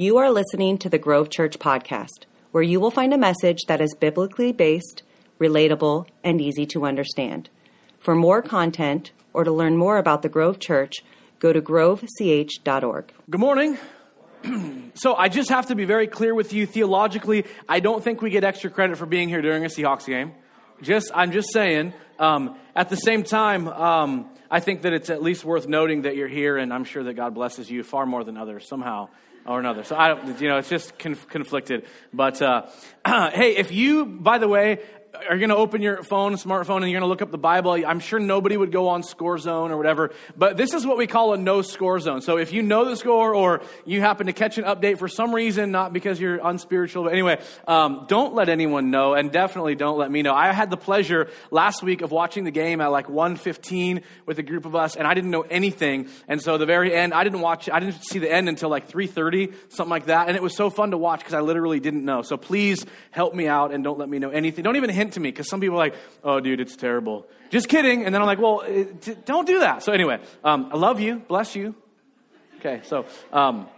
You are listening to the Grove Church podcast, where you will find a message that is biblically based, relatable, and easy to understand. For more content or to learn more about the Grove Church, go to grovech.org. Good morning. so I just have to be very clear with you theologically. I don't think we get extra credit for being here during a Seahawks game. Just I'm just saying. Um, at the same time, um, I think that it's at least worth noting that you're here, and I'm sure that God blesses you far more than others somehow or another. So I don't, you know, it's just conf- conflicted. But uh, hey, if you, by the way, are going to open your phone, smartphone, and you're going to look up the Bible, I'm sure nobody would go on score zone or whatever. But this is what we call a no score zone. So if you know the score or you happen to catch an update for some reason, not because you're unspiritual, but anyway, um, don't let anyone know, and definitely don't let me know. I had the pleasure last week of watching the game at like 1:15 with a group of us, and I didn't know anything. And so the very end, I didn't watch, I didn't see the end until like 3:30, something like that. And it was so fun to watch because I literally didn't know. So please help me out and don't let me know anything. Don't even hint to me because some people are like, oh, dude, it's terrible. Just kidding. And then I'm like, well, it, don't do that. So anyway, um, I love you. Bless you. Okay, so. Um,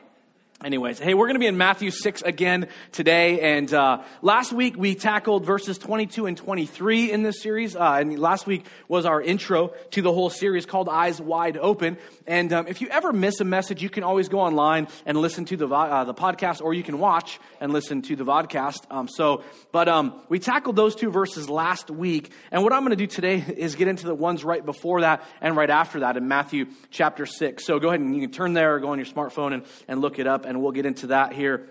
Anyways, hey, we're going to be in Matthew 6 again today. And uh, last week we tackled verses 22 and 23 in this series. Uh, and last week was our intro to the whole series called Eyes Wide Open. And um, if you ever miss a message, you can always go online and listen to the, uh, the podcast, or you can watch and listen to the vodcast. Um, so, but um, we tackled those two verses last week. And what I'm going to do today is get into the ones right before that and right after that in Matthew chapter 6. So go ahead and you can turn there or go on your smartphone and, and look it up and we'll get into that here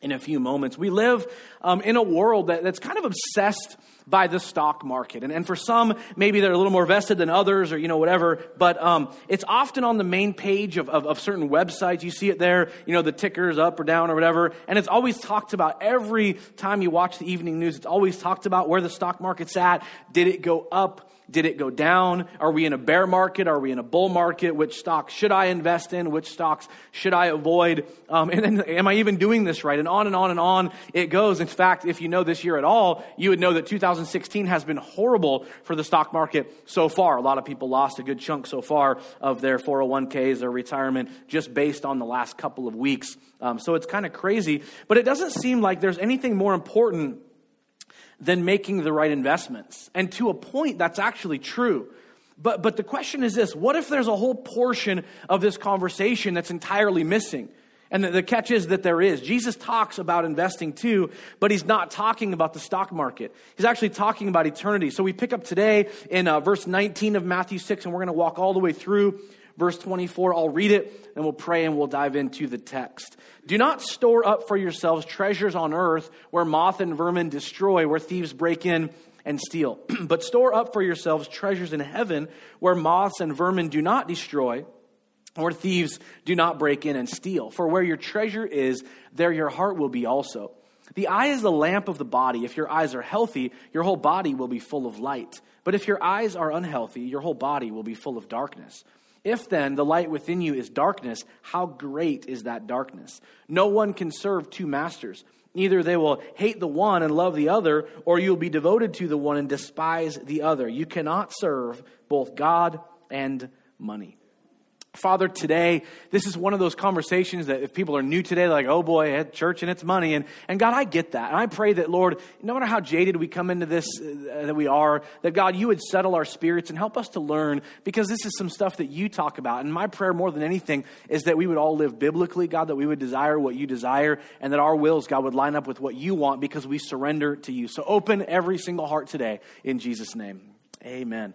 in a few moments. We live um, in a world that, that's kind of obsessed by the stock market. And, and for some, maybe they're a little more vested than others or, you know, whatever. But um, it's often on the main page of, of, of, certain websites. You see it there, you know, the tickers up or down or whatever. And it's always talked about every time you watch the evening news. It's always talked about where the stock market's at. Did it go up? Did it go down? Are we in a bear market? Are we in a bull market? Which stocks should I invest in? Which stocks should I avoid? Um, and then, am I even doing this right? And on and on and on it goes. In fact, if you know this year at all, you would know that 2016 has been horrible for the stock market so far. A lot of people lost a good chunk so far of their 401ks, their retirement, just based on the last couple of weeks. Um, so it's kind of crazy. But it doesn't seem like there's anything more important than making the right investments. And to a point, that's actually true. But, but the question is this what if there's a whole portion of this conversation that's entirely missing? And the, the catch is that there is. Jesus talks about investing too, but he's not talking about the stock market. He's actually talking about eternity. So we pick up today in uh, verse 19 of Matthew 6, and we're going to walk all the way through verse 24. I'll read it, and we'll pray and we'll dive into the text. Do not store up for yourselves treasures on earth where moth and vermin destroy, where thieves break in and steal. but store up for yourselves treasures in heaven where moths and vermin do not destroy, where thieves do not break in and steal. For where your treasure is, there your heart will be also. The eye is the lamp of the body. If your eyes are healthy, your whole body will be full of light. But if your eyes are unhealthy, your whole body will be full of darkness. If then the light within you is darkness, how great is that darkness? No one can serve two masters. Either they will hate the one and love the other, or you'll be devoted to the one and despise the other. You cannot serve both God and money. Father, today, this is one of those conversations that if people are new today, like, oh boy, at church and it's money. And, and God, I get that. And I pray that, Lord, no matter how jaded we come into this, uh, that we are, that God, you would settle our spirits and help us to learn because this is some stuff that you talk about. And my prayer more than anything is that we would all live biblically, God, that we would desire what you desire and that our wills, God, would line up with what you want because we surrender to you. So open every single heart today in Jesus' name. Amen.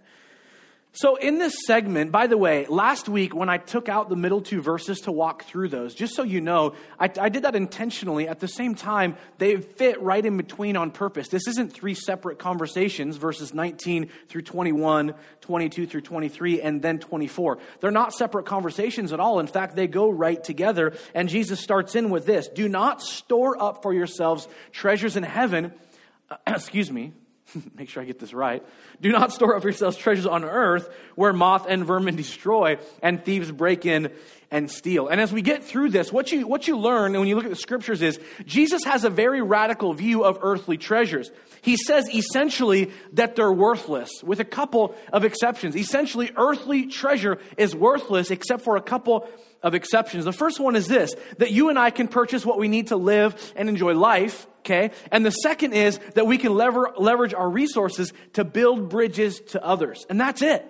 So, in this segment, by the way, last week when I took out the middle two verses to walk through those, just so you know, I, I, did that intentionally. At the same time, they fit right in between on purpose. This isn't three separate conversations, verses 19 through 21, 22 through 23, and then 24. They're not separate conversations at all. In fact, they go right together. And Jesus starts in with this Do not store up for yourselves treasures in heaven. excuse me make sure I get this right. Do not store up yourselves treasures on earth where moth and vermin destroy and thieves break in and steal. And as we get through this, what you, what you learn when you look at the scriptures is Jesus has a very radical view of earthly treasures. He says essentially that they're worthless, with a couple of exceptions. Essentially, earthly treasure is worthless except for a couple of exceptions. The first one is this that you and I can purchase what we need to live and enjoy life, okay? And the second is that we can lever, leverage our resources to build bridges to others. And that's it.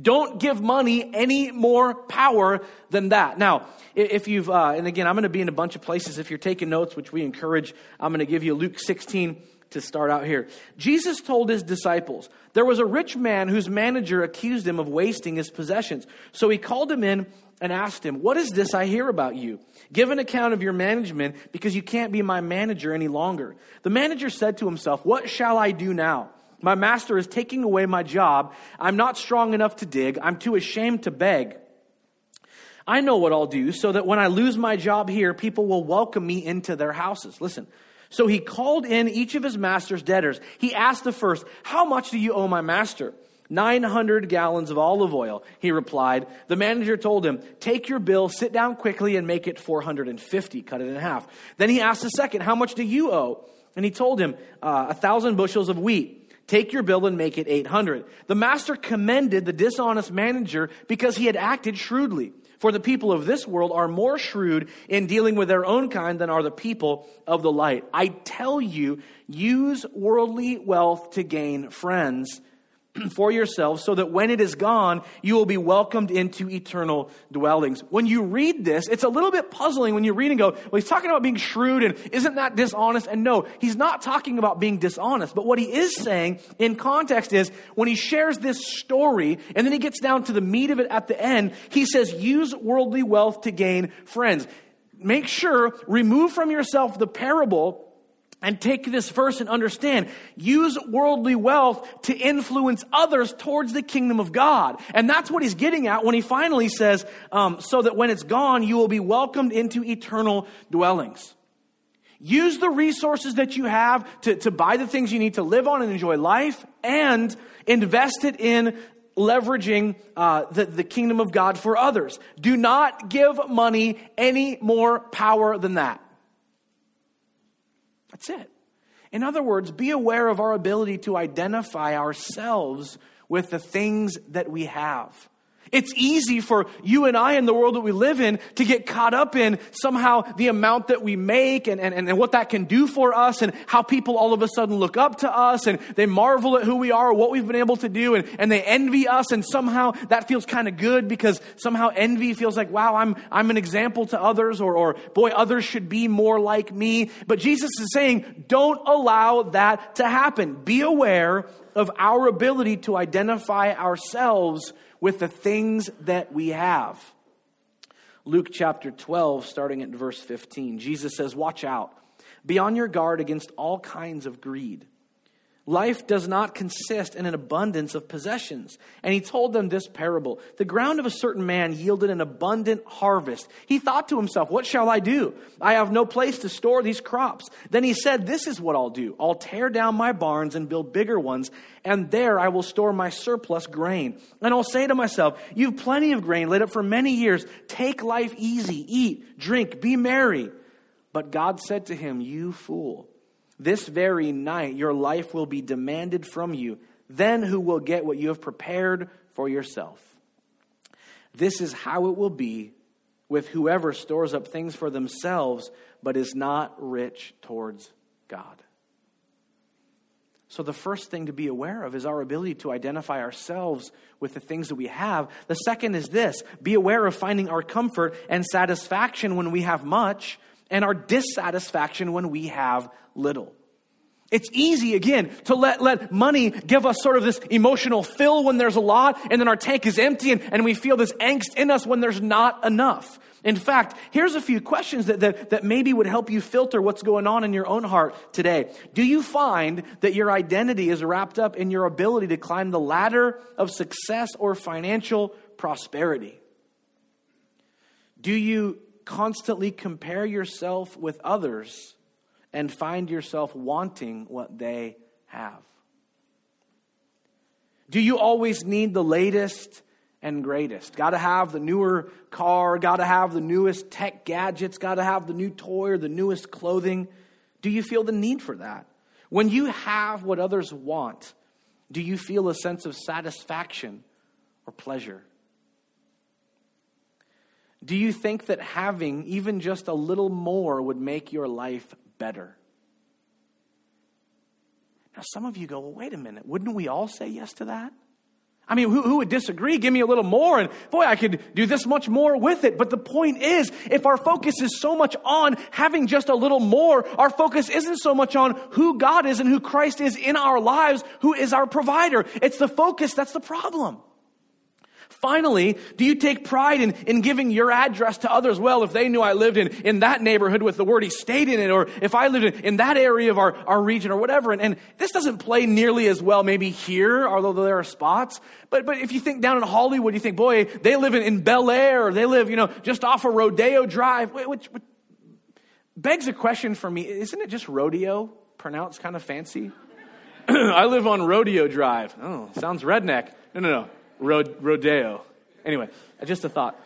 Don't give money any more power than that. Now, if you've, uh, and again, I'm going to be in a bunch of places. If you're taking notes, which we encourage, I'm going to give you Luke 16 to start out here. Jesus told his disciples, There was a rich man whose manager accused him of wasting his possessions. So he called him in and asked him, What is this I hear about you? Give an account of your management because you can't be my manager any longer. The manager said to himself, What shall I do now? My master is taking away my job. I'm not strong enough to dig. I'm too ashamed to beg. I know what I'll do so that when I lose my job here, people will welcome me into their houses. Listen. So he called in each of his master's debtors. He asked the first, How much do you owe my master? 900 gallons of olive oil, he replied. The manager told him, Take your bill, sit down quickly, and make it 450. Cut it in half. Then he asked the second, How much do you owe? And he told him, uh, A thousand bushels of wheat. Take your bill and make it 800. The master commended the dishonest manager because he had acted shrewdly. For the people of this world are more shrewd in dealing with their own kind than are the people of the light. I tell you, use worldly wealth to gain friends for yourselves so that when it is gone, you will be welcomed into eternal dwellings. When you read this, it's a little bit puzzling when you read and go, well, he's talking about being shrewd and isn't that dishonest? And no, he's not talking about being dishonest. But what he is saying in context is when he shares this story and then he gets down to the meat of it at the end, he says, use worldly wealth to gain friends. Make sure, remove from yourself the parable and take this verse and understand use worldly wealth to influence others towards the kingdom of god. And that's what he's getting at when he finally says um, so that when it's gone you will be welcomed into eternal dwellings. Use the resources that you have to, to buy the things you need to live on and enjoy life and invest it in leveraging uh, the, the kingdom of god for others. Do not give money any more power than that that's it. In other words, be aware of our ability to identify ourselves with the things that we have. It's easy for you and I in the world that we live in to get caught up in somehow the amount that we make and, and, and what that can do for us and how people all of a sudden look up to us and they marvel at who we are what we've been able to do and, and they envy us and somehow that feels kind of good because somehow envy feels like, wow, I'm, I'm an example to others or, or boy, others should be more like me. But Jesus is saying, don't allow that to happen. Be aware of our ability to identify ourselves with the things that we have. Luke chapter 12, starting at verse 15, Jesus says, Watch out. Be on your guard against all kinds of greed Life does not consist in an abundance of possessions. And he told them this parable The ground of a certain man yielded an abundant harvest. He thought to himself, What shall I do? I have no place to store these crops. Then he said, This is what I'll do I'll tear down my barns and build bigger ones, and there I will store my surplus grain. And I'll say to myself, You've plenty of grain laid up for many years. Take life easy, eat, drink, be merry. But God said to him, You fool. This very night, your life will be demanded from you. Then who will get what you have prepared for yourself? This is how it will be with whoever stores up things for themselves, but is not rich towards God. So, the first thing to be aware of is our ability to identify ourselves with the things that we have. The second is this be aware of finding our comfort and satisfaction when we have much, and our dissatisfaction when we have little. It's easy, again, to let, let money give us sort of this emotional fill when there's a lot, and then our tank is empty, and, and we feel this angst in us when there's not enough. In fact, here's a few questions that, that, that maybe would help you filter what's going on in your own heart today. Do you find that your identity is wrapped up in your ability to climb the ladder of success or financial prosperity? Do you constantly compare yourself with others and find yourself wanting what they have? Do you always need the latest and greatest? Got to have the newer car, got to have the newest tech gadgets, got to have the new toy or the newest clothing. Do you feel the need for that? When you have what others want, do you feel a sense of satisfaction or pleasure? Do you think that having even just a little more would make your life better? Now, some of you go, well, wait a minute, wouldn't we all say yes to that? I mean, who, who, would disagree? Give me a little more, and boy, I could do this much more with it. But the point is, if our focus is so much on having just a little more, our focus isn't so much on who God is and who Christ is in our lives, who is our provider. It's the focus that's the problem. Finally, do you take pride in, in giving your address to others? Well, if they knew I lived in, in that neighborhood with the word he stayed in it, or if I lived in, in that area of our, our region or whatever. And, and this doesn't play nearly as well maybe here, although there are spots. But, but if you think down in Hollywood, you think, boy, they live in, in Bel Air, or they live, you know, just off of Rodeo Drive, which, which begs a question for me. Isn't it just rodeo pronounced kind of fancy? I live on Rodeo Drive. Oh, sounds redneck. No, no, no rodeo. Anyway, just a thought.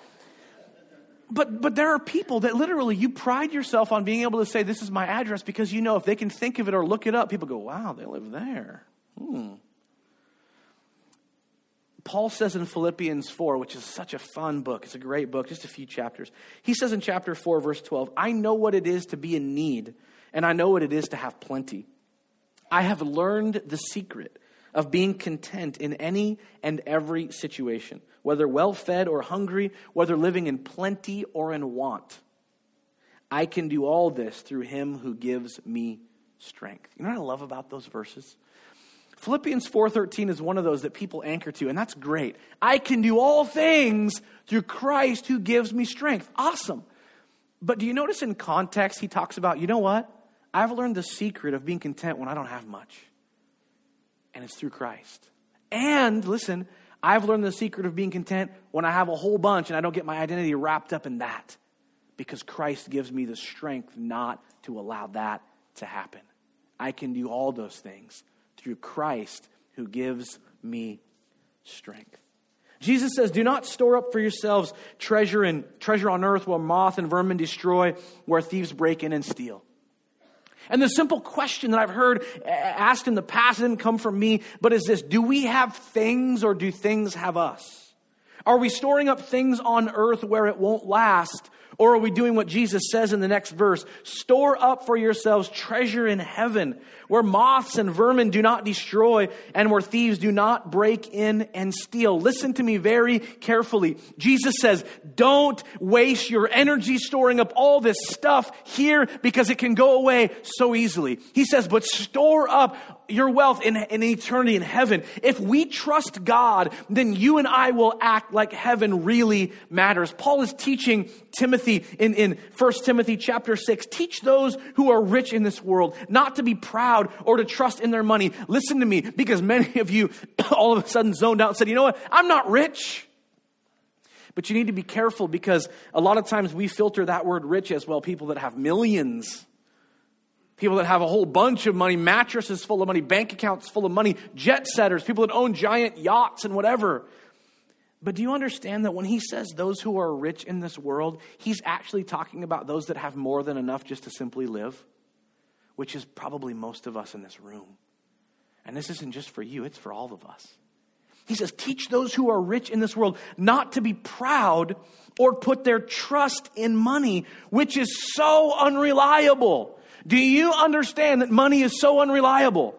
But, but there are people that literally you pride yourself on being able to say, This is my address, because you know if they can think of it or look it up, people go, Wow, they live there. Hmm. Paul says in Philippians 4, which is such a fun book, it's a great book, just a few chapters. He says in chapter 4, verse 12, I know what it is to be in need, and I know what it is to have plenty. I have learned the secret of being content in any and every situation, whether well fed or hungry, whether living in plenty or in want. I can do all this through him who gives me strength. You know what I love about those verses? Philippians 4:13 is one of those that people anchor to and that's great. I can do all things through Christ who gives me strength. Awesome. But do you notice in context he talks about, you know what? I've learned the secret of being content when I don't have much and it's through Christ. And listen, I've learned the secret of being content when I have a whole bunch and I don't get my identity wrapped up in that because Christ gives me the strength not to allow that to happen. I can do all those things through Christ who gives me strength. Jesus says, Do not store up for yourselves treasure and treasure on earth where moth and vermin destroy, where thieves break in and steal. And the simple question that I've heard asked in the past didn't come from me, but is this Do we have things or do things have us? Are we storing up things on earth where it won't last? Or are we doing what Jesus says in the next verse? Store up for yourselves treasure in heaven, where moths and vermin do not destroy and where thieves do not break in and steal. Listen to me very carefully. Jesus says, don't waste your energy storing up all this stuff here because it can go away so easily. He says, but store up your wealth in, in eternity in heaven. If we trust God, then you and I will act like heaven really matters. Paul is teaching Timothy in, in 1 Timothy chapter 6. Teach those who are rich in this world not to be proud or to trust in their money. Listen to me, because many of you all of a sudden zoned out and said, you know what? I'm not rich. But you need to be careful because a lot of times we filter that word rich as well people that have millions people that have a whole bunch of money, mattresses full of money, bank accounts full of money, jet setters, people that own giant yachts and whatever. But do you understand that when he says those who are rich in this world, he's actually talking about those that have more than enough just to simply live, which is probably most of us in this room. And this isn't just for you, it's for all of us. He says, Teach those who are rich in this world not to be proud or put their trust in money, which is so unreliable. Do you understand that money is so unreliable?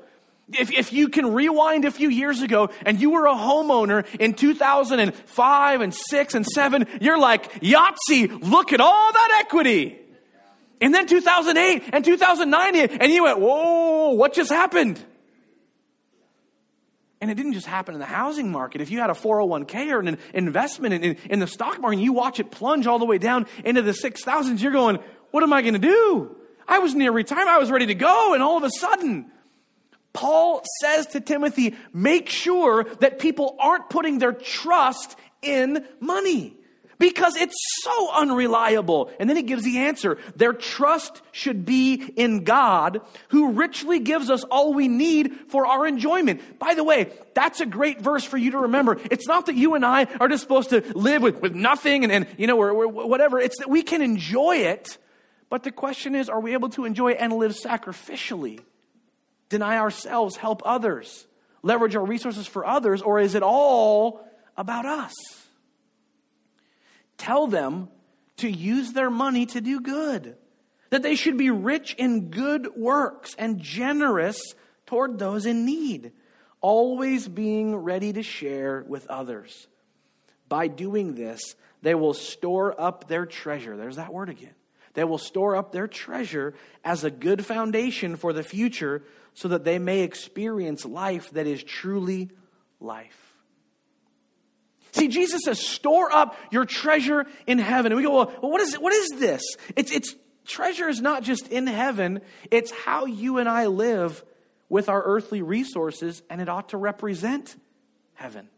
If, if you can rewind a few years ago and you were a homeowner in 2005 and 6 and 7, you're like, Yahtzee, look at all that equity. And then 2008 and 2009 and you went, whoa, what just happened? And it didn't just happen in the housing market. If you had a 401k or an investment in, in, in the stock market and you watch it plunge all the way down into the 6,000s, you're going, what am I going to do? I was near retirement. I was ready to go. And all of a sudden, Paul says to Timothy, make sure that people aren't putting their trust in money because it's so unreliable. And then he gives the answer. Their trust should be in God who richly gives us all we need for our enjoyment. By the way, that's a great verse for you to remember. It's not that you and I are just supposed to live with, with nothing and, and you know, or, or whatever. It's that we can enjoy it but the question is are we able to enjoy and live sacrificially? Deny ourselves, help others, leverage our resources for others, or is it all about us? Tell them to use their money to do good, that they should be rich in good works and generous toward those in need, always being ready to share with others. By doing this, they will store up their treasure. There's that word again. They will store up their treasure as a good foundation for the future so that they may experience life that is truly life. See, Jesus says, store up your treasure in heaven. And we go, well, what is, what is this? It's, it's treasure is not just in heaven, it's how you and I live with our earthly resources, and it ought to represent heaven.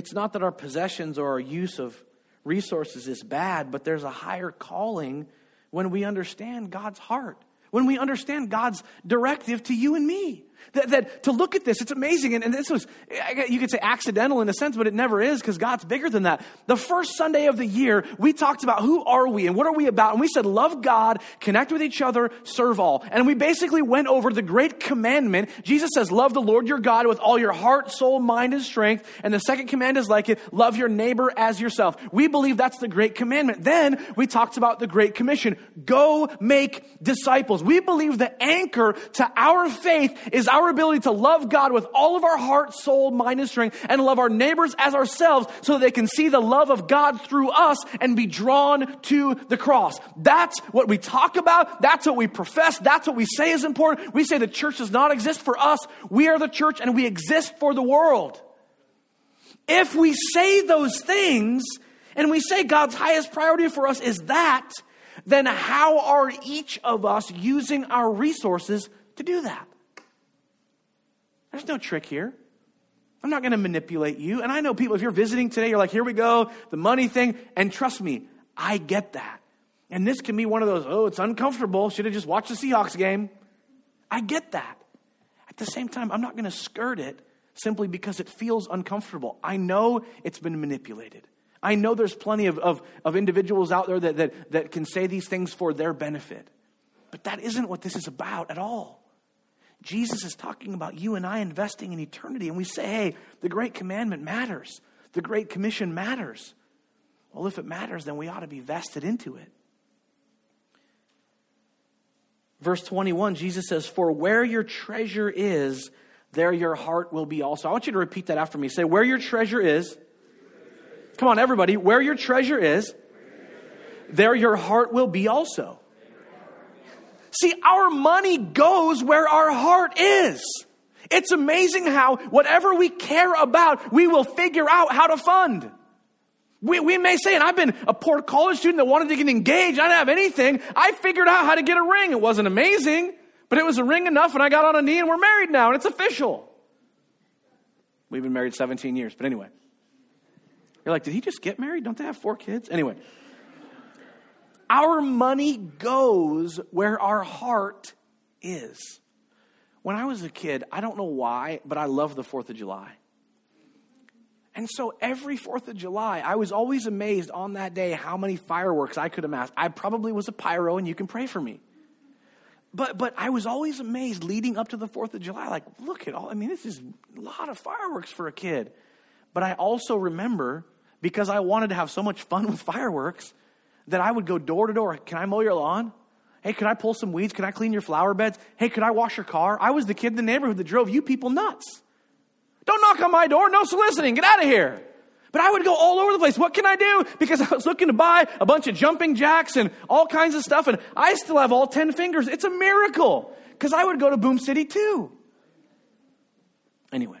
It's not that our possessions or our use of resources is bad, but there's a higher calling when we understand God's heart, when we understand God's directive to you and me. That, that, to look at this, it's amazing. And, and, this was, you could say accidental in a sense, but it never is because God's bigger than that. The first Sunday of the year, we talked about who are we and what are we about. And we said, love God, connect with each other, serve all. And we basically went over the great commandment. Jesus says, love the Lord your God with all your heart, soul, mind, and strength. And the second command is like it, love your neighbor as yourself. We believe that's the great commandment. Then we talked about the great commission. Go make disciples. We believe the anchor to our faith is our ability to love God with all of our heart, soul, mind, and strength, and love our neighbors as ourselves so they can see the love of God through us and be drawn to the cross. That's what we talk about. That's what we profess. That's what we say is important. We say the church does not exist for us. We are the church and we exist for the world. If we say those things and we say God's highest priority for us is that, then how are each of us using our resources to do that? There's no trick here. I'm not going to manipulate you. And I know people, if you're visiting today, you're like, here we go, the money thing. And trust me, I get that. And this can be one of those, oh, it's uncomfortable. Should have just watched the Seahawks game. I get that. At the same time, I'm not going to skirt it simply because it feels uncomfortable. I know it's been manipulated. I know there's plenty of, of, of individuals out there that, that, that can say these things for their benefit. But that isn't what this is about at all. Jesus is talking about you and I investing in eternity, and we say, hey, the Great Commandment matters, the Great Commission matters. Well, if it matters, then we ought to be vested into it. Verse 21, Jesus says, For where your treasure is, there your heart will be also. I want you to repeat that after me. Say, Where your treasure is. Come on, everybody. Where your treasure is, there your heart will be also. See, our money goes where our heart is. It's amazing how whatever we care about, we will figure out how to fund. We, we may say, and I've been a poor college student that wanted to get engaged. I didn't have anything. I figured out how to get a ring. It wasn't amazing, but it was a ring enough, and I got on a knee, and we're married now, and it's official. We've been married 17 years, but anyway. You're like, did he just get married? Don't they have four kids? Anyway. Our money goes where our heart is. When I was a kid, I don't know why, but I loved the 4th of July. And so every 4th of July, I was always amazed on that day how many fireworks I could amass. I probably was a pyro, and you can pray for me. But, but I was always amazed leading up to the 4th of July. Like, look at all, I mean, this is a lot of fireworks for a kid. But I also remember, because I wanted to have so much fun with fireworks, that I would go door to door. Can I mow your lawn? Hey, could I pull some weeds? Can I clean your flower beds? Hey, could I wash your car? I was the kid in the neighborhood that drove you people nuts. Don't knock on my door. No soliciting. Get out of here. But I would go all over the place. What can I do? Because I was looking to buy a bunch of jumping jacks and all kinds of stuff, and I still have all 10 fingers. It's a miracle. Because I would go to Boom City too. Anyway.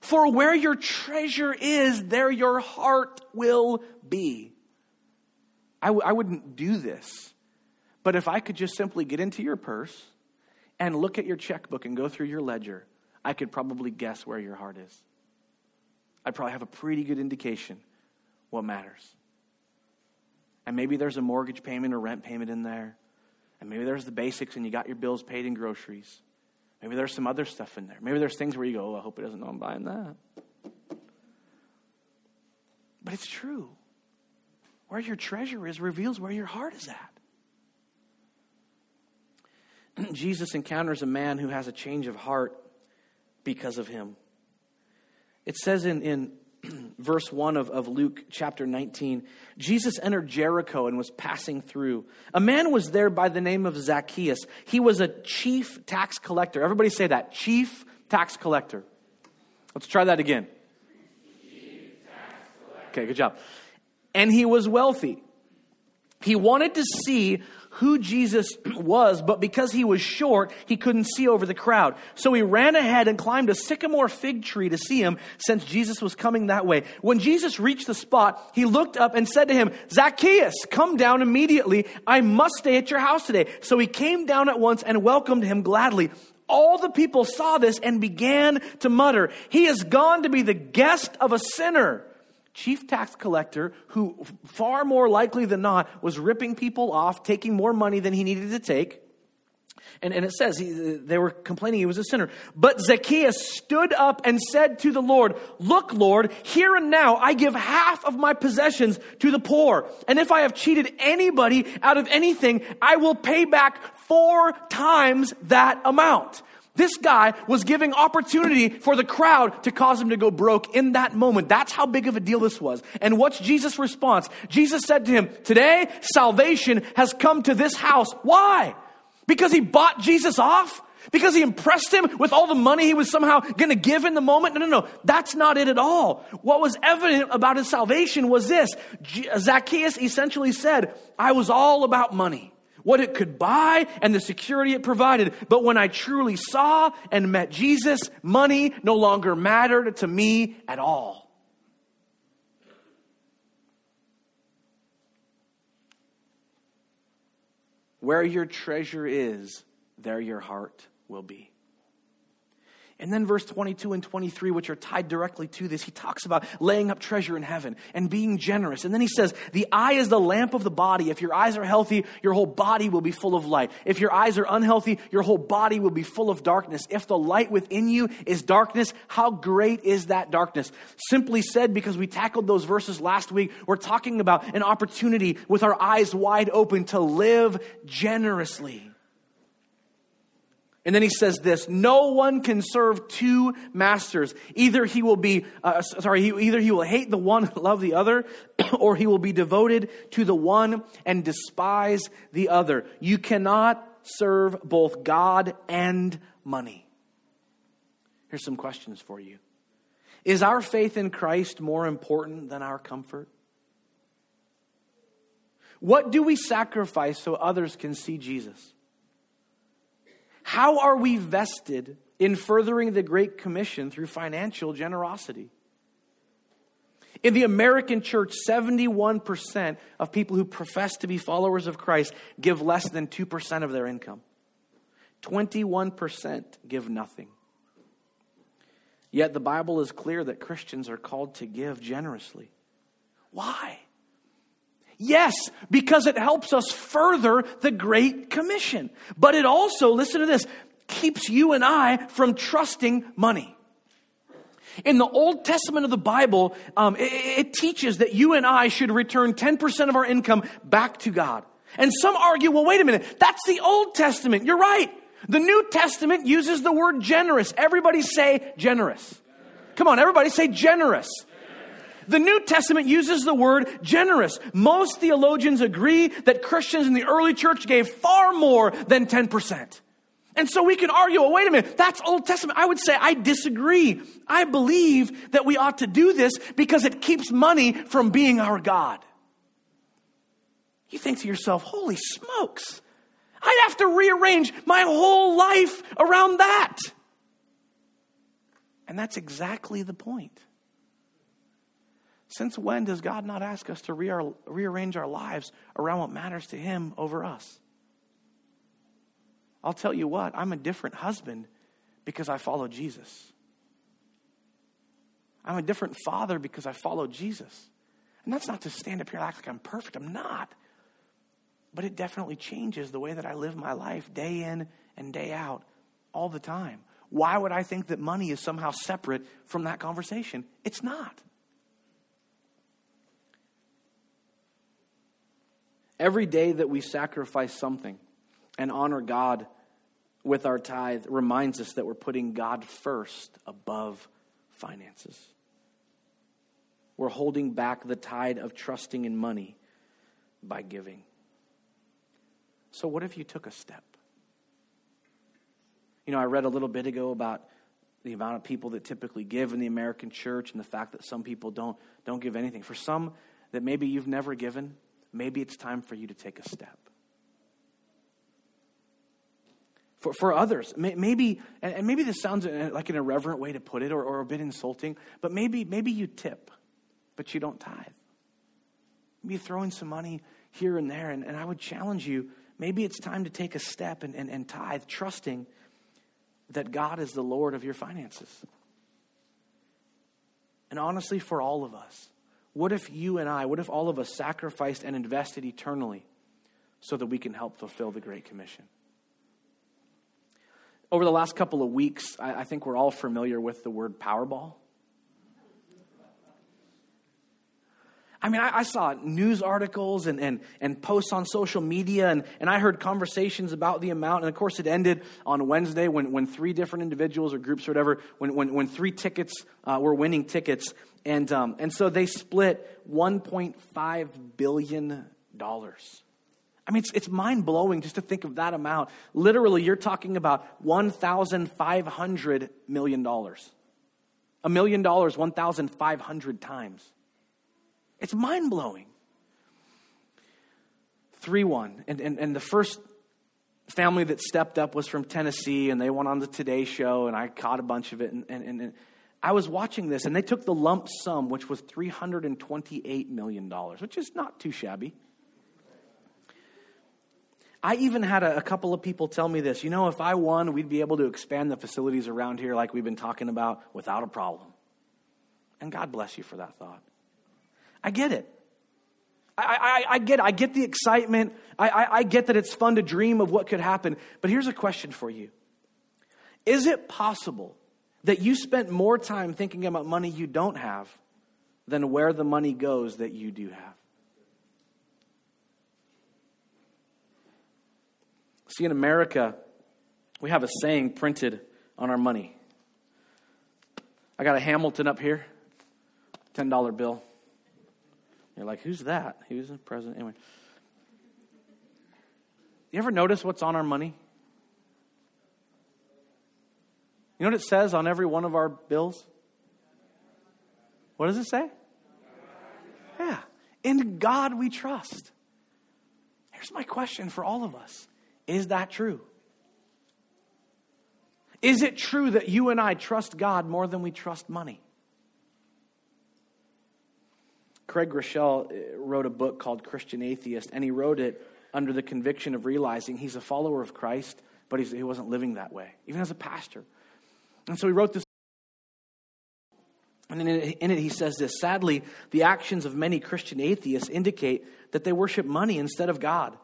For where your treasure is, there your heart will be. I w- I wouldn't do this. But if I could just simply get into your purse and look at your checkbook and go through your ledger, I could probably guess where your heart is. I'd probably have a pretty good indication what matters. And maybe there's a mortgage payment or rent payment in there. And maybe there's the basics and you got your bills paid in groceries. Maybe there's some other stuff in there. Maybe there's things where you go, oh, I hope it doesn't know I'm buying that. But it's true. Where your treasure is reveals where your heart is at. Jesus encounters a man who has a change of heart because of him. It says in, in verse 1 of, of Luke chapter 19. Jesus entered Jericho and was passing through. A man was there by the name of Zacchaeus. He was a chief tax collector. Everybody say that chief tax collector. Let's try that again. Okay, good job. And he was wealthy. He wanted to see who Jesus was, but because he was short, he couldn't see over the crowd. So he ran ahead and climbed a sycamore fig tree to see him since Jesus was coming that way. When Jesus reached the spot, he looked up and said to him, Zacchaeus, come down immediately. I must stay at your house today. So he came down at once and welcomed him gladly. All the people saw this and began to mutter, He has gone to be the guest of a sinner chief tax collector who, far more likely than not, was ripping people off, taking more money than he needed to take. And, and it says he, they were complaining he was a sinner. But Zacchaeus stood up and said to the Lord, Look, Lord, here and now I give half of my possessions to the poor. And if I have cheated anybody out of anything, I will pay back four times that amount. This guy was giving opportunity for the crowd to cause him to go broke in that moment. That's how big of a deal this was. And what's Jesus' response? Jesus said to him, Today, salvation has come to this house. Why? Because he bought Jesus off? Because he impressed him with all the money he was somehow going to give in the moment? No, no, no. That's not it at all. What was evident about his salvation was this Zacchaeus essentially said, I was all about money what it could buy and the security it provided. But when I truly saw and met Jesus, money no longer mattered to me at all. Where your treasure is, there your heart will be. And then verse 22 and 23, which are tied directly to this, he talks about laying up treasure in heaven and being generous. And then he says, The eye is the lamp of the body. If your eyes are healthy, your whole body will be full of light. If your eyes are unhealthy, your whole body will be full of darkness. If the light within you is darkness, how great is that darkness? Simply said, because we tackled those verses last week, we're talking about an opportunity with our eyes wide open to live generously. And then he says this No one can serve two masters. Either he will be, uh, sorry, he, either he will hate the one and love the other, or he will be devoted to the one and despise the other. You cannot serve both God and money. Here's some questions for you Is our faith in Christ more important than our comfort? What do we sacrifice so others can see Jesus? How are we vested in furthering the Great Commission through financial generosity? In the American church, 71% of people who profess to be followers of Christ give less than 2% of their income. 21% give nothing. Yet the Bible is clear that Christians are called to give generously. Why? Yes, because it helps us further the Great Commission. But it also, listen to this, keeps you and I from trusting money. In the Old Testament of the Bible, um, it, it teaches that you and I should return 10% of our income back to God. And some argue, well, wait a minute, that's the Old Testament. You're right. The New Testament uses the word generous. Everybody say generous. Come on, everybody say generous. The New Testament uses the word generous. Most theologians agree that Christians in the early church gave far more than 10%. And so we can argue, well, wait a minute, that's Old Testament. I would say I disagree. I believe that we ought to do this because it keeps money from being our God. You think to yourself, holy smokes, I'd have to rearrange my whole life around that. And that's exactly the point. Since when does God not ask us to rearrange our lives around what matters to Him over us? I'll tell you what, I'm a different husband because I follow Jesus. I'm a different father because I follow Jesus. And that's not to stand up here and act like I'm perfect. I'm not. But it definitely changes the way that I live my life day in and day out all the time. Why would I think that money is somehow separate from that conversation? It's not. Every day that we sacrifice something and honor God with our tithe reminds us that we're putting God first above finances. we're holding back the tide of trusting in money by giving. So, what if you took a step? You know, I read a little bit ago about the amount of people that typically give in the American church and the fact that some people don't, don't give anything. For some that maybe you've never given, maybe it's time for you to take a step. For, for others, maybe, and maybe this sounds uh, like an irreverent way to put it or, or a bit insulting, but maybe, maybe you tip, but you don't tithe. Maybe you throw in some money here and there, and, and I would challenge you maybe it's time to take a step and, and, and tithe, trusting that God is the Lord of your finances. And honestly, for all of us, what if you and I, what if all of us sacrificed and invested eternally so that we can help fulfill the Great Commission? Over the last couple of weeks, I, I think we're all familiar with the word Powerball. I mean, I, I, saw news articles and, and, and posts on social media, and, and I heard conversations about the amount. And of course, it ended on Wednesday when, when three different individuals or groups or whatever, when, when, when three tickets uh, were winning tickets. And, um, and so they split $1.5 billion. I mean, it's, it's mind blowing just to think of that amount. Literally, you're talking about $1,500 million. A million dollars 1,500 times. It's mind blowing. 3 1. And, and, and the first family that stepped up was from Tennessee, and they went on the Today Show, and I caught a bunch of it. And, and, and I was watching this, and they took the lump sum, which was $328 million, which is not too shabby. I even had a, a, couple of people tell me this. You know, if I won, we'd be able to expand the facilities around here like we've been talking about without a problem. And God bless you for that thought. I get it. I, I, I get it. I get the excitement. I, I, I get that it's fun to dream of what could happen. But here's a question for you Is it possible that you spent more time thinking about money you don't have than where the money goes that you do have? See, in America, we have a saying printed on our money. I got a Hamilton up here, $10 bill. You're like, who's that? Who's the president? Anyway. You ever notice what's on our money? You know what it says on every one of our bills? What does it say? Yeah. In God we trust. Here's my question for all of us Is that true? Is it true that you and I trust God more than we trust money? Craig Groeschel uh, wrote a book called Christian Atheist, and he wrote it under the conviction of realizing he's a follower of Christ, but he wasn't living that way, even as a pastor. And so he wrote this. And in it, in it, he says this Sadly, the actions of many Christian atheists indicate that they worship money instead of God.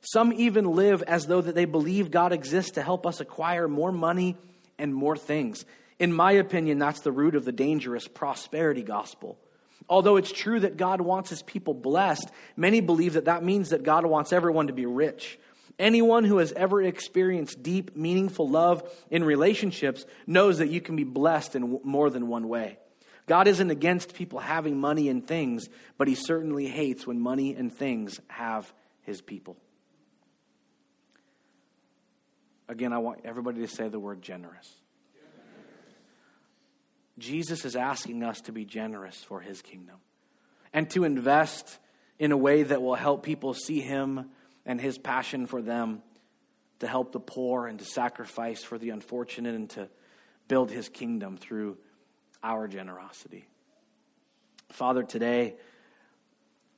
Some even live as though that they believe God exists to help us acquire more money and more things. In my opinion, that's the root of the dangerous prosperity gospel. Although it's true that God wants his people blessed, many believe that that means that God wants everyone to be rich. Anyone who has ever experienced deep, meaningful love in relationships knows that you can be blessed in more than one way. God isn't against people having money and things, but he certainly hates when money and things have his people. Again, I want everybody to say the word generous. Jesus is asking us to be generous for his kingdom and to invest in a way that will help people see him and his passion for them, to help the poor and to sacrifice for the unfortunate and to build his kingdom through our generosity. Father, today,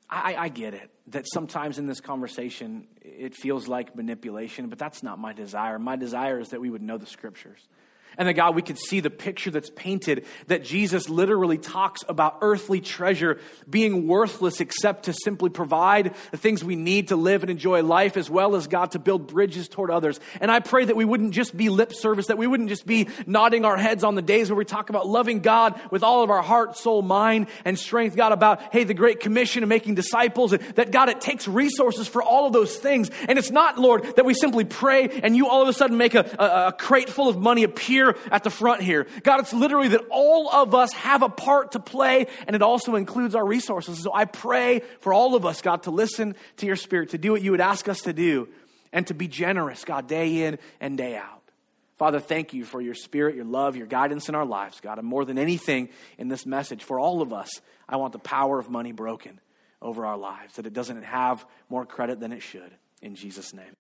I, I, get it that sometimes in this conversation it feels like manipulation, but that's not my desire. My desire is that we would know the scriptures and that God, we could see the picture that's painted that Jesus literally talks about earthly treasure being worthless except to simply provide the things we need to live and enjoy life, as well as God to build bridges toward others. And I pray that we wouldn't just be lip service, that we wouldn't just be nodding our heads on the days where we talk about loving God with all of our heart, soul, mind, and strength. God, about, hey, the Great Commission and making disciples, and that God, it takes resources for all of those things. And it's not, Lord, that we simply pray and you all of a sudden make a, a, a crate full of money appear at the front here. God, it's literally that all of us have a part to play, and it also includes our resources. So I pray for all of us, God, to listen to your spirit, to do what you would ask us to do, and to be generous, God, day in and day out. Father, thank you for your spirit, your love, your guidance in our lives, God. And more than anything in this message, for all of us, I want the power of money broken over our lives, that it doesn't have more credit than it should. In Jesus' name.